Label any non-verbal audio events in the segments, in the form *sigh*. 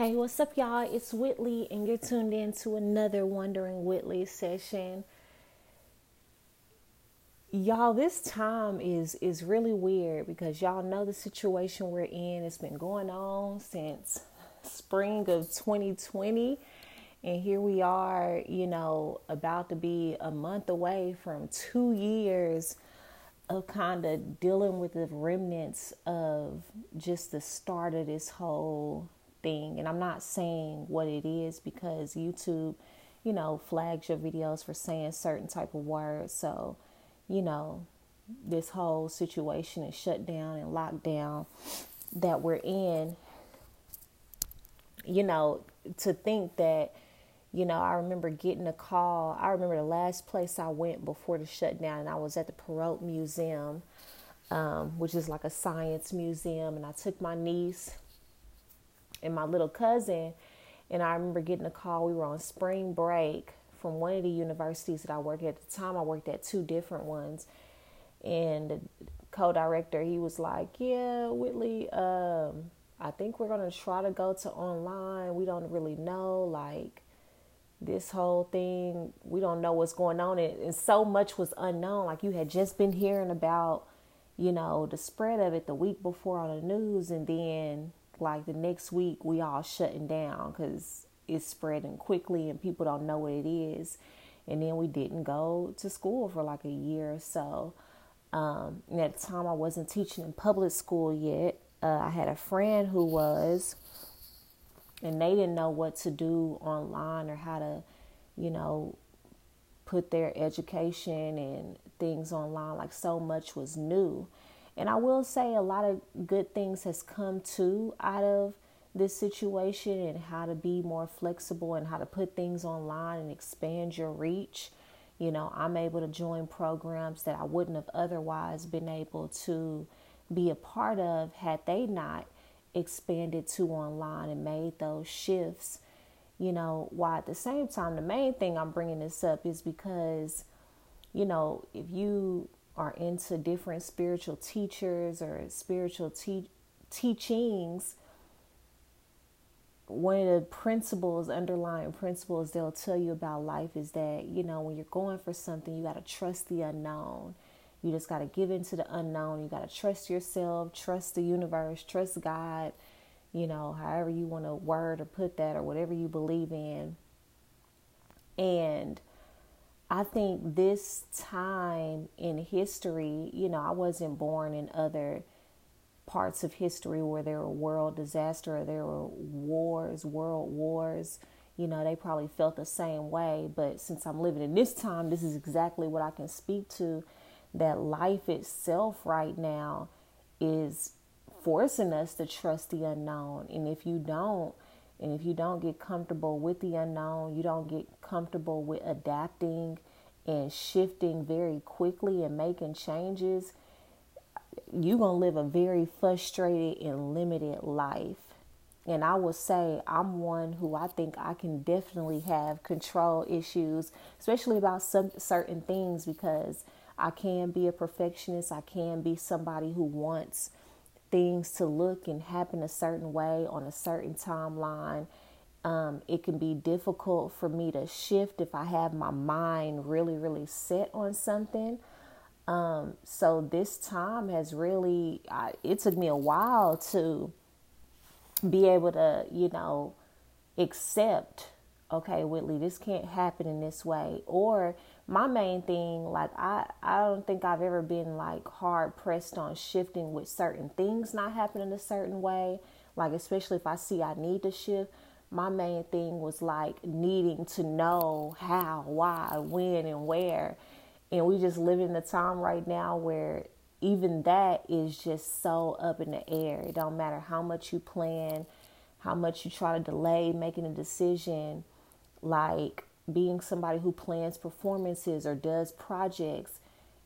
Hey, what's up, y'all? It's Whitley, and you're tuned in to another Wondering Whitley session. Y'all, this time is is really weird because y'all know the situation we're in. It's been going on since spring of 2020, and here we are, you know, about to be a month away from two years of kind of dealing with the remnants of just the start of this whole thing. And I'm not saying what it is because YouTube, you know, flags your videos for saying certain type of words. So, you know, this whole situation and shutdown and lockdown that we're in, you know, to think that, you know, I remember getting a call. I remember the last place I went before the shutdown, and I was at the Perot Museum, um, which is like a science museum. And I took my niece and my little cousin. And I remember getting a call. We were on spring break from one of the universities that I worked at. At the time, I worked at two different ones. And the co director, he was like, Yeah, Whitley, um, I think we're going to try to go to online. We don't really know. Like, this whole thing, we don't know what's going on. And, and so much was unknown. Like, you had just been hearing about, you know, the spread of it the week before on the news. And then like the next week we all shutting down because it's spreading quickly and people don't know what it is. And then we didn't go to school for like a year or so. Um, and at the time i wasn't teaching in public school yet. Uh, i had a friend who was and they didn't know what to do online or how to you know put their education and things online. Like so much was new and I will say a lot of good things has come to out of this situation and how to be more flexible and how to put things online and expand your reach. You know, I'm able to join programs that I wouldn't have otherwise been able to be a part of had they not expanded to online and made those shifts. You know, while at the same time, the main thing I'm bringing this up is because, you know, if you are into different spiritual teachers or spiritual te- teachings, one of the principles, underlying principles they'll tell you about life is that, you know, when you're going for something, you got to trust the unknown. You just got to give into the unknown. You got to trust yourself, trust the universe, trust God, you know, however you want to word or put that or whatever you believe in. And I think this time in history, you know, I wasn't born in other parts of history where there were world disaster or there were wars, world wars. You know, they probably felt the same way. But since I'm living in this time, this is exactly what I can speak to that life itself right now is forcing us to trust the unknown. And if you don't, and if you don't get comfortable with the unknown, you don't get comfortable with adapting and shifting very quickly and making changes, you're going to live a very frustrated and limited life. And I will say, I'm one who I think I can definitely have control issues, especially about some certain things, because I can be a perfectionist. I can be somebody who wants things to look and happen a certain way on a certain timeline. Um, it can be difficult for me to shift if I have my mind really, really set on something. Um, so this time has really, I, it took me a while to be able to, you know, accept, okay, Whitley, this can't happen in this way. Or my main thing, like I, I don't think I've ever been like hard pressed on shifting with certain things not happening a certain way. Like especially if I see I need to shift. My main thing was like needing to know how, why, when, and where. And we just live in the time right now where even that is just so up in the air. It don't matter how much you plan, how much you try to delay making a decision. Like being somebody who plans performances or does projects,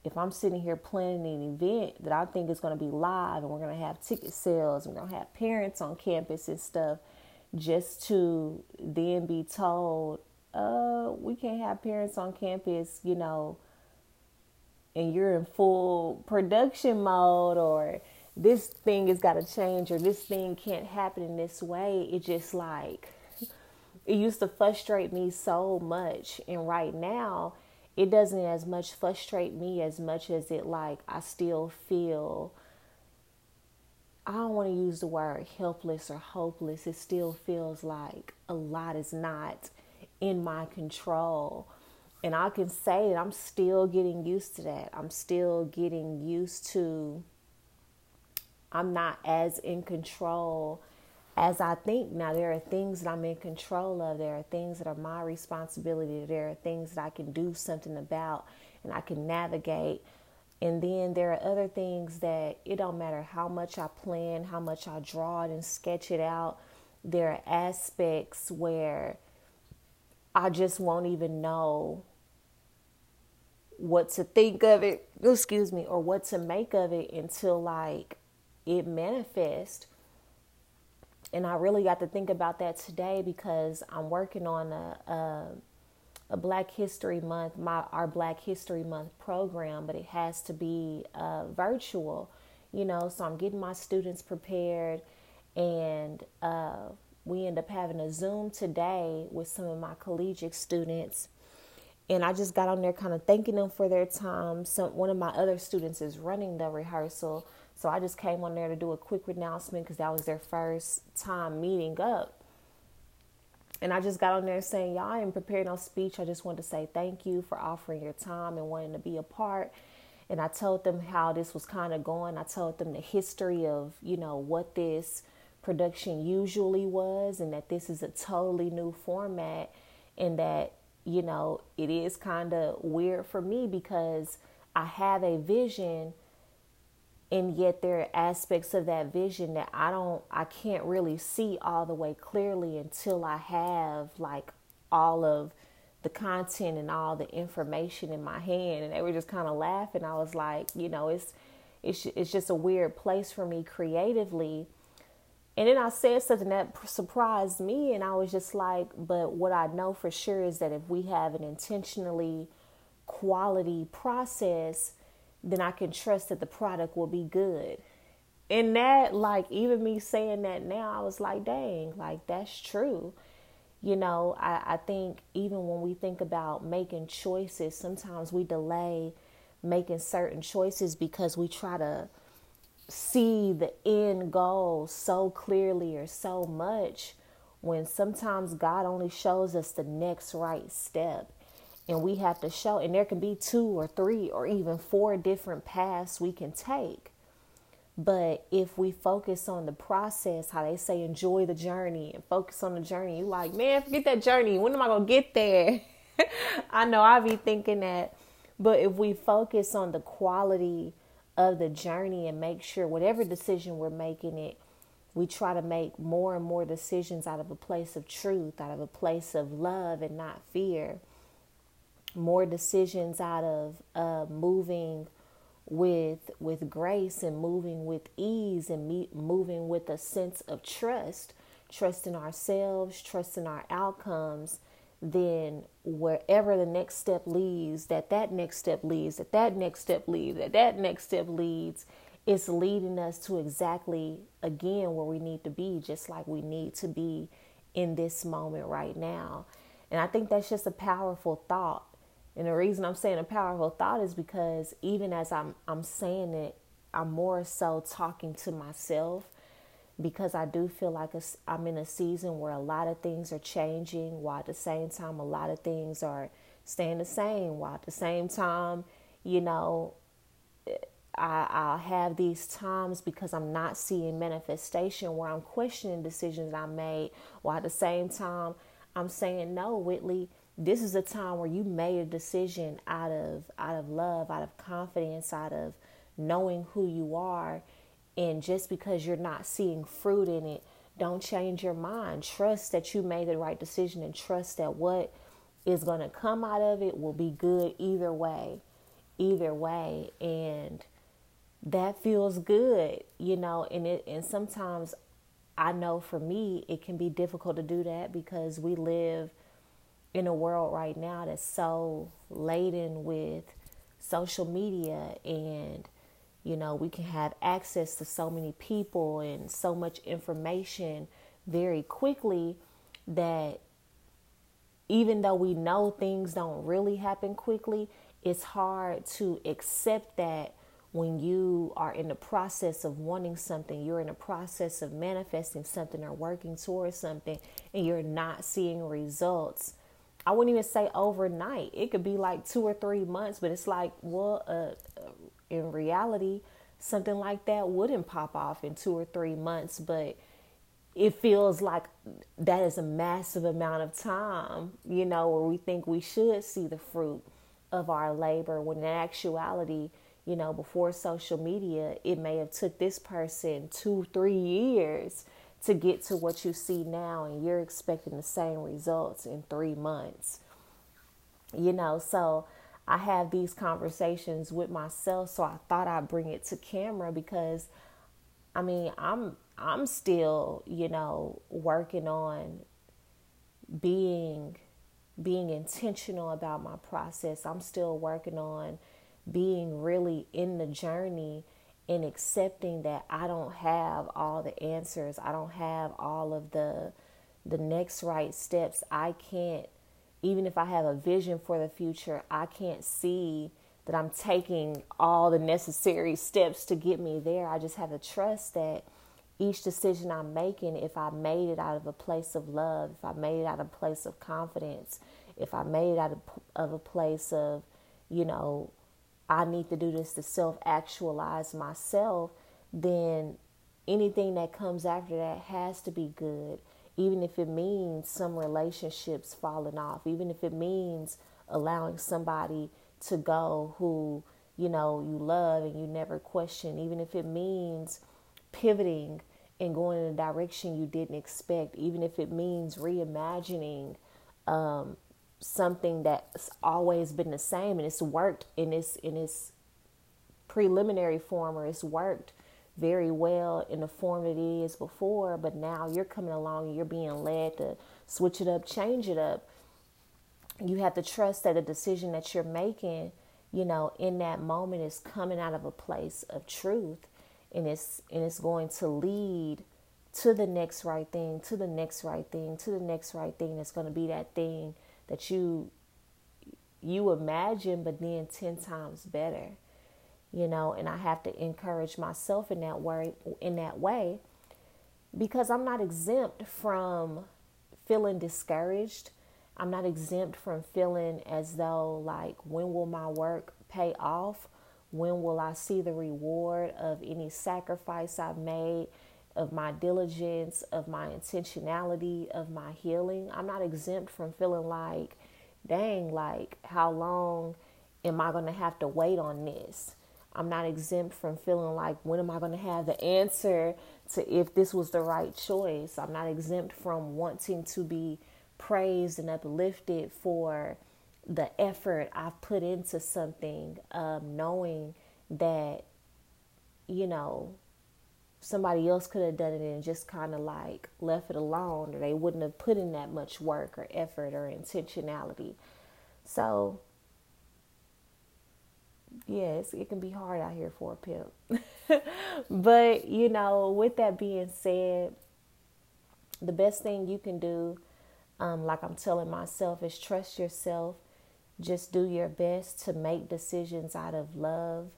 if I'm sitting here planning an event that I think is going to be live and we're going to have ticket sales, and we're going to have parents on campus and stuff, just to then be told, uh, we can't have parents on campus, you know, and you're in full production mode or this thing has got to change or this thing can't happen in this way. It just like, it used to frustrate me so much. And right now, it doesn't as much frustrate me as much as it like I still feel I don't want to use the word helpless or hopeless. It still feels like a lot is not in my control. And I can say that I'm still getting used to that. I'm still getting used to I'm not as in control as I think. Now, there are things that I'm in control of, there are things that are my responsibility, there are things that I can do something about and I can navigate. And then there are other things that it don't matter how much I plan, how much I draw it and sketch it out. There are aspects where I just won't even know what to think of it, excuse me, or what to make of it until like it manifests and I really got to think about that today because I'm working on a, a, a Black History Month, my our Black History Month program, but it has to be uh, virtual, you know. So I'm getting my students prepared, and uh, we end up having a Zoom today with some of my collegiate students. And I just got on there, kind of thanking them for their time. Some one of my other students is running the rehearsal, so I just came on there to do a quick announcement because that was their first time meeting up. And I just got on there saying, Y'all, I am preparing no speech. I just wanted to say thank you for offering your time and wanting to be a part. And I told them how this was kind of going. I told them the history of, you know, what this production usually was and that this is a totally new format and that, you know, it is kind of weird for me because I have a vision and yet there are aspects of that vision that I don't I can't really see all the way clearly until I have like all of the content and all the information in my hand. And they were just kind of laughing. I was like you know it's it's it's just a weird place for me creatively. And then I said something that surprised me and I was just like but what I know for sure is that if we have an intentionally quality process then I can trust that the product will be good. And that, like, even me saying that now, I was like, dang, like, that's true. You know, I, I think even when we think about making choices, sometimes we delay making certain choices because we try to see the end goal so clearly or so much when sometimes God only shows us the next right step and we have to show and there can be two or three or even four different paths we can take. But if we focus on the process how they say enjoy the journey and focus on the journey you like man forget that journey. When am i gonna get there? *laughs* I know i be thinking that. But if we focus on the quality of the journey and make sure whatever decision we're making it we try to make more and more decisions out of a place of truth out of a place of love and not fear more decisions out of uh, moving with with grace and moving with ease and me, moving with a sense of trust, trust in ourselves, trust in our outcomes, then wherever the next step leads, that that next step leads, that that next step leads, that that next step leads, it's leading us to exactly again where we need to be, just like we need to be in this moment right now. And I think that's just a powerful thought and the reason I'm saying a powerful thought is because even as I'm I'm saying it, I'm more so talking to myself because I do feel like I'm in a season where a lot of things are changing while at the same time a lot of things are staying the same while at the same time, you know, I, I'll have these times because I'm not seeing manifestation where I'm questioning decisions I made while at the same time I'm saying, no, Whitley, this is a time where you made a decision out of out of love, out of confidence, out of knowing who you are, and just because you're not seeing fruit in it, don't change your mind. Trust that you made the right decision and trust that what is going to come out of it will be good either way. Either way and that feels good, you know, and it and sometimes I know for me it can be difficult to do that because we live in a world right now that's so laden with social media and You know, we can have access to so many people and so much information very quickly that even though we know things don't really happen quickly, it's hard to accept that when you are in the process of wanting something, you're in the process of manifesting something or working towards something, and you're not seeing results. I wouldn't even say overnight. It could be like two or three months, but it's like, well, uh, uh in reality, something like that wouldn't pop off in two or three months, but it feels like that is a massive amount of time, you know, where we think we should see the fruit of our labor when in actuality, you know, before social media, it may have took this person two, three years to get to what you see now, and you're expecting the same results in three months. You know, so I have these conversations with myself, so I thought I'd bring it to camera because I mean, I'm I'm still, you know, working on being being intentional about my process. I'm still working on being really in the journey and accepting that I don't have all the answers. I don't have all of the the next right steps. I can't even if I have a vision for the future, I can't see that I'm taking all the necessary *laughs* steps to get me there. I just have to trust that each decision I'm making, if I made it out of a place of love, if I made it out of a place of confidence, if I made it out of, of a place of, you know, I need to do this to self actualize myself, then anything that comes after that has to be good. Even if it means some relationships falling off, even if it means allowing somebody to go who, you know, you love and you never question, even if it means pivoting and going in a direction you didn't expect, even if it means reimagining um, something that's always been the same and it's worked in its in its preliminary form or it's worked very well in the form it is before, but now you're coming along and you're being led to switch it up, change it up. You have to trust that the decision that you're making, you know, in that moment is coming out of a place of truth and it's and it's going to lead to the next right thing, to the next right thing, to the next right thing. It's going to be that thing that you you imagine, but then ten times better. You know, and I have to encourage myself in that way. In that way, because I'm not exempt from feeling discouraged. I'm not exempt from feeling as though like when will my work pay off? When will I see the reward of any sacrifice I've made, of my diligence, of my intentionality, of my healing? I'm not exempt from feeling like, dang, like, how long am I going to have to wait on this? I'm not exempt from feeling like, when am I going to have the answer to if this was the right choice? I'm not exempt from wanting to be praised and uplifted for the effort I've put into something, um, knowing that, you know, somebody else could have done it and just kind of like left it alone, or they wouldn't have put in that much work or effort or intentionality. So, yes, it can be hard out here for a pimp. *laughs* but, you know, with that being said, the best thing you can do, um, like I'm telling myself, is trust yourself just do your best to make decisions out of love,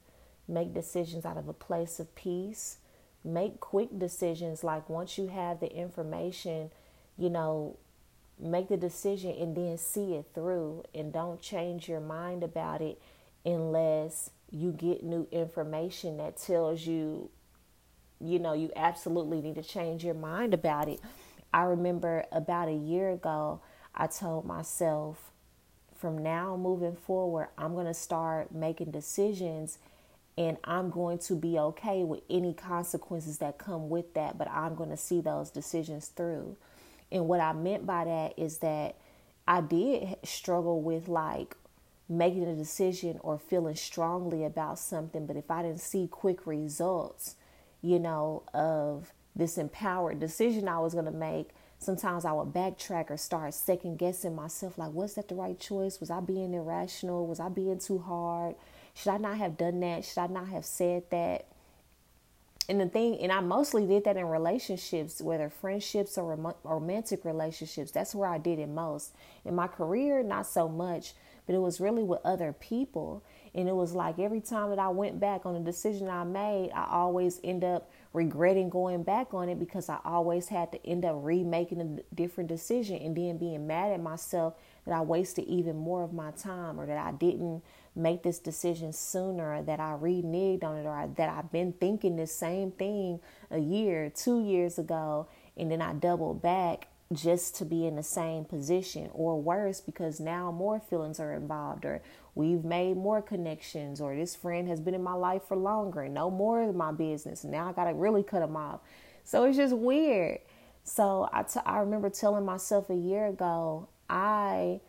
make decisions out of a place of peace, make quick decisions. Like once you have the information, you know, make the decision and then see it through and don't change your mind about it unless you get new information that tells you you know you absolutely need to change your mind about it i remember about a year ago i told myself from now moving forward, I'm going to start making decisions and I'm going to be okay with any consequences that come with that, but I'm going to see those decisions through. And what I meant by that is that I did struggle with like making a decision or feeling strongly about something, but if I didn't see quick results, you know, of this empowered decision I was going to make, sometimes I would backtrack or start second guessing myself like, was that the right choice? Was I being irrational? Was I being too hard? Should I not have done that? Should I not have said that? And the thing, and I mostly did that in relationships, whether friendships or rom- romantic relationships. That's where I did it most. In my career, not so much, but it was really with other people. And it was like every time that I went back on a decision I made, I always end up regretting going back on it because I always had to end up remaking a different decision and then being mad at myself that I wasted even more of my time or that I didn't make this decision sooner that I reneged on it or that I've been thinking the same thing a year, two years ago, and then I doubled back just to be in the same position or worse because now more feelings are involved or we've made more connections or this friend has been in my life for longer and no more of my business now i gotta really cut them off. So it's just weird. So I, t- I remember telling myself a year ago i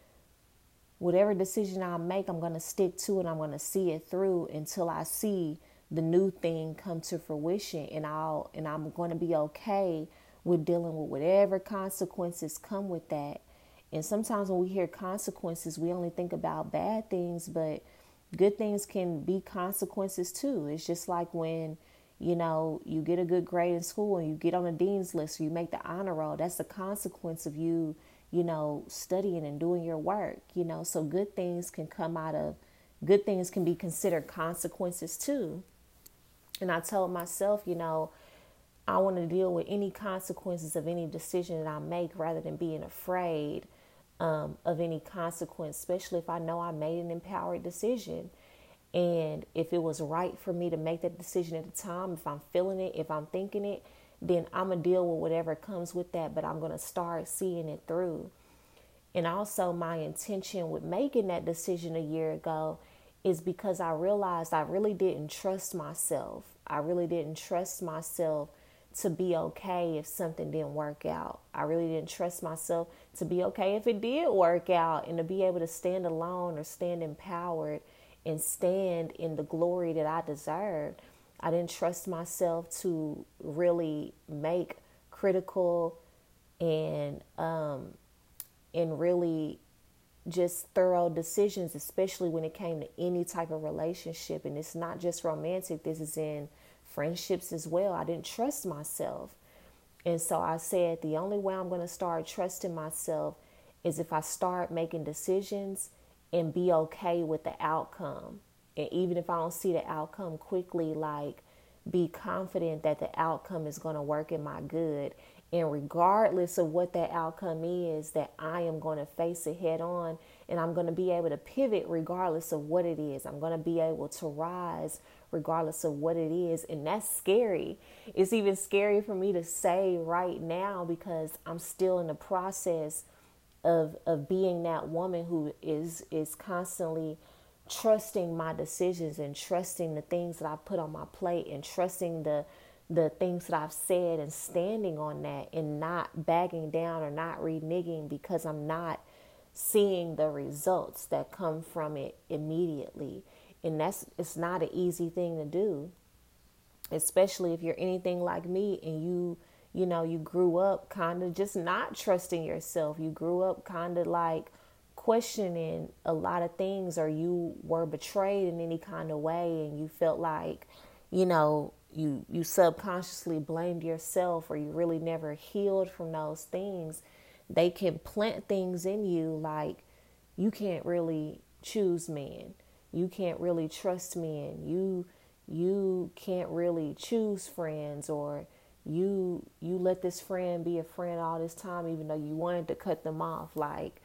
whatever decision i make i'm gonna stick to it i'm gonna see it through until i see the new thing come to fruition and i'll and i'm gonna be okay with dealing with whatever consequences come with that. And sometimes when we hear consequences, we only think about bad things, but good things can be consequences too. It's just like when, you know, you get a good grade in school and you get on the dean's list or you make the honor roll. That's a consequence of you, you know, studying and doing your work, you know. So good things can come out of good things can be considered consequences too. And I told myself, you know, I want to deal with any consequences of any decision that I make rather than being afraid um, of any consequence, especially if I know I made an empowered decision. And if it was right for me to make that decision at the time, if I'm feeling it, if I'm thinking it, then I'm going to deal with whatever comes with that, but I'm going to start seeing it through. And also, my intention with making that decision a year ago is because I realized I really didn't trust myself. I really didn't trust myself to be okay if something didn't work out. I really didn't trust myself to be okay if it did work out and to be able to stand alone or stand empowered and stand in the glory that I deserved. I didn't trust myself to really make critical and um, and really just thorough decisions, especially when it came to any type of relationship. And it's not just romantic. This is in friendships as well. I didn't trust myself. And so I said, the only way I'm going to start trusting myself is if I start making decisions and be okay with the outcome. And even if I don't see the outcome quickly, like be confident that the outcome is going to work in my good. And regardless of what that outcome is, that I am going to face it head on and I'm going to be able to pivot regardless of what it is. I'm going to be able to rise regardless of what it is. And that's scary. It's even scary for me to say right now because I'm still in the process of of being that woman who is is constantly trusting my decisions and trusting the things that I put on my plate and trusting the the things that I've said and standing on that and not bagging down or not reneging because I'm not seeing the results that come from it immediately. And that's it's not an easy thing to do especially if you're anything like me and you you know you grew up kind of just not trusting yourself. You grew up kind of like questioning a lot of things or you were betrayed in any kind of way and you felt like you know you you subconsciously blamed yourself or you really never healed from those things they can plant things in you like you can't really choose men. You can't really trust men. You you can't really choose friends or you you let this friend be a friend all this time even though you wanted to cut them off. Like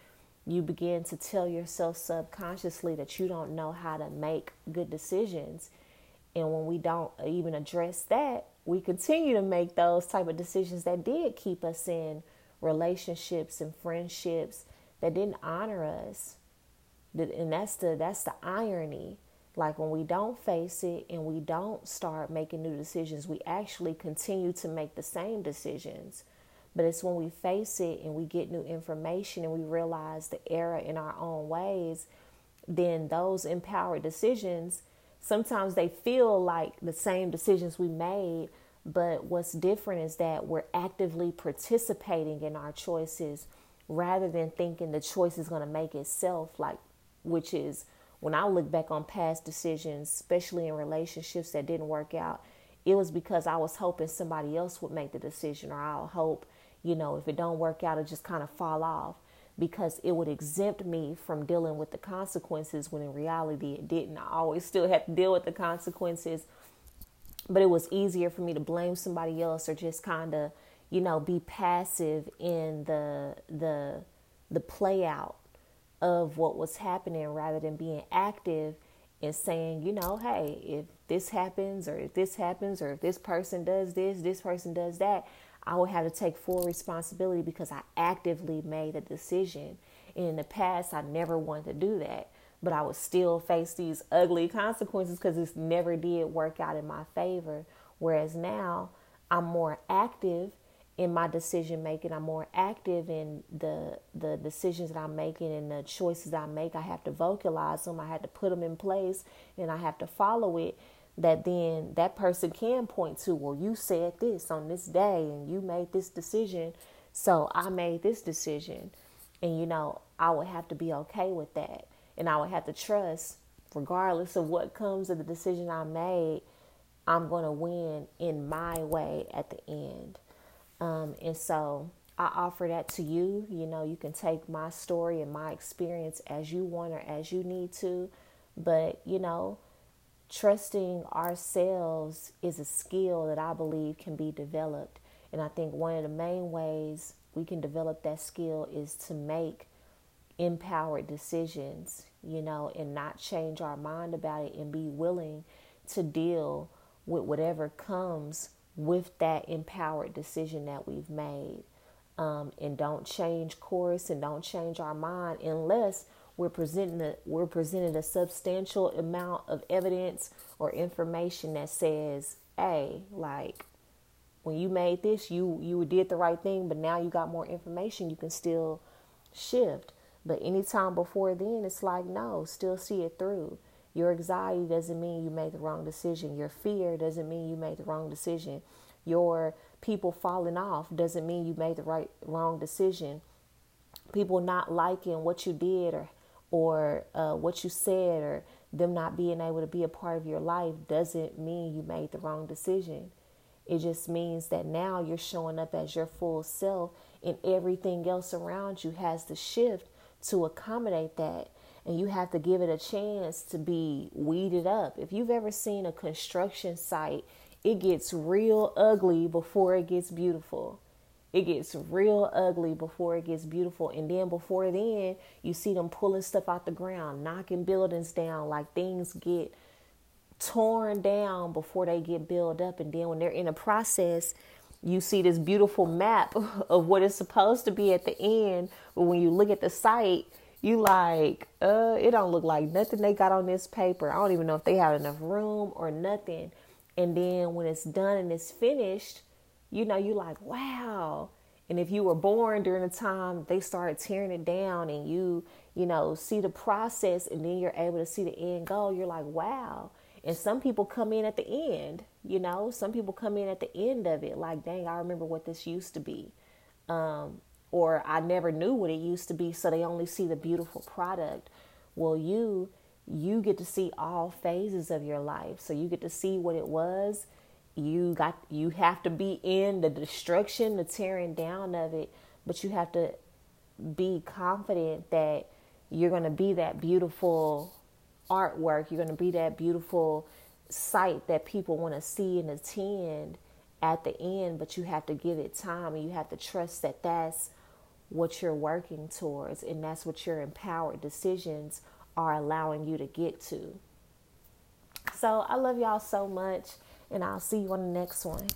you begin to tell yourself subconsciously that you don't know how to make good decisions. And when we don't even address that we continue to make those type of decisions that did keep us in relationships and friendships that didn't honor us. And that's the that's the irony. Like when we don't face it and we don't start making new decisions we actually continue to make the same decisions but it's when we face it and we get new information and we realize the error in our own ways then those empowered decisions sometimes they feel like the same decisions we made but what's different is that we're actively participating in our choices rather than thinking the choice is going to make itself like which is when I look back on past decisions, especially in relationships that didn't work out, it was because I was hoping somebody else would make the decision, or I'll hope, you know, if it don't work out, it just kind of fall off because it would exempt me from dealing with the consequences when in reality it didn't. I always still had to deal with the consequences, but it was easier for me to blame somebody else or just kind of, you know, be passive in the the the play out of what was happening rather than being active and saying, you know, hey, if this happens or if this happens or if this person does this, this person does that, I would have to take full responsibility because I actively made a decision. And in the past, I never wanted to do that, but I would still face these ugly consequences because it never did work out in my favor. Whereas now, I'm more active in my decision making. I'm more active in the the decisions that I'm making and the choices I make. I have to vocalize them. I have to put them in place, and I have to follow it. That then that person can point to, well, you said this on this day, and you made this decision, so I made this decision, and you know I would have to be okay with that, and I would have to trust, regardless of what comes of the decision I made, I'm going to win in my way at the end. Um, and so I offer that to you. You know, you can take my story and my experience as you want or as you need to. But, you know, trusting ourselves is a skill that I believe can be developed. And I think one of the main ways we can develop that skill is to make empowered decisions, you know, and not change our mind about it and be willing to deal with whatever comes with that empowered decision that we've made. Um, and don't change course and don't change our mind unless we're presenting a, we're presented a substantial amount of evidence or information that says, "Hey, like when you made this, you you did the right thing, but now you got more information, you can still shift." But anytime before then, it's like, no, still see it through. Your anxiety doesn't mean you made the wrong decision. Your fear doesn't mean you made the wrong decision. Your people falling off doesn't mean you made the right wrong decision. People not liking what you did or or uh, what you said or them not being able to be a part of your life doesn't mean you made the wrong decision. It just means that now you're showing up as your full self and everything else around you has to shift to accommodate that and you have to give it a chance to be weeded up. If you've ever seen a construction site, it gets real ugly before it gets beautiful. It gets real ugly before it gets beautiful. And then before then, you see them pulling stuff out the ground, knocking buildings down, like things get torn down before they get built up. And then when they're in a process, you see this beautiful map *laughs* of what it's supposed to be at the end. But when you look at the site, you like, uh, it don't look like nothing they got on this paper. I don't even know if they have enough room or nothing. And then when it's done and it's finished, you know, you like, wow. And if you were born during the time they started tearing it down and you, you know, see the process and then you're able to see the end goal, you're like, wow. And some people come in at the end, you know, some people come in at the end of it, like, dang, I remember what this used to be. Um, or I never knew what it used to be, so they only see the beautiful product. Well, you you get to see all phases of your life. So you get to see what it was. You got you have to be in the destruction, the tearing down of it, but you have to be confident that you're going to be that beautiful artwork. You're going to be that beautiful sight that people want to see and attend at the end, but you have to give it time and you have to trust that that's what you're working towards, and that's what your empowered decisions are allowing you to get to. So I love y'all so much, and I'll see you on the next one.